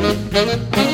Müzik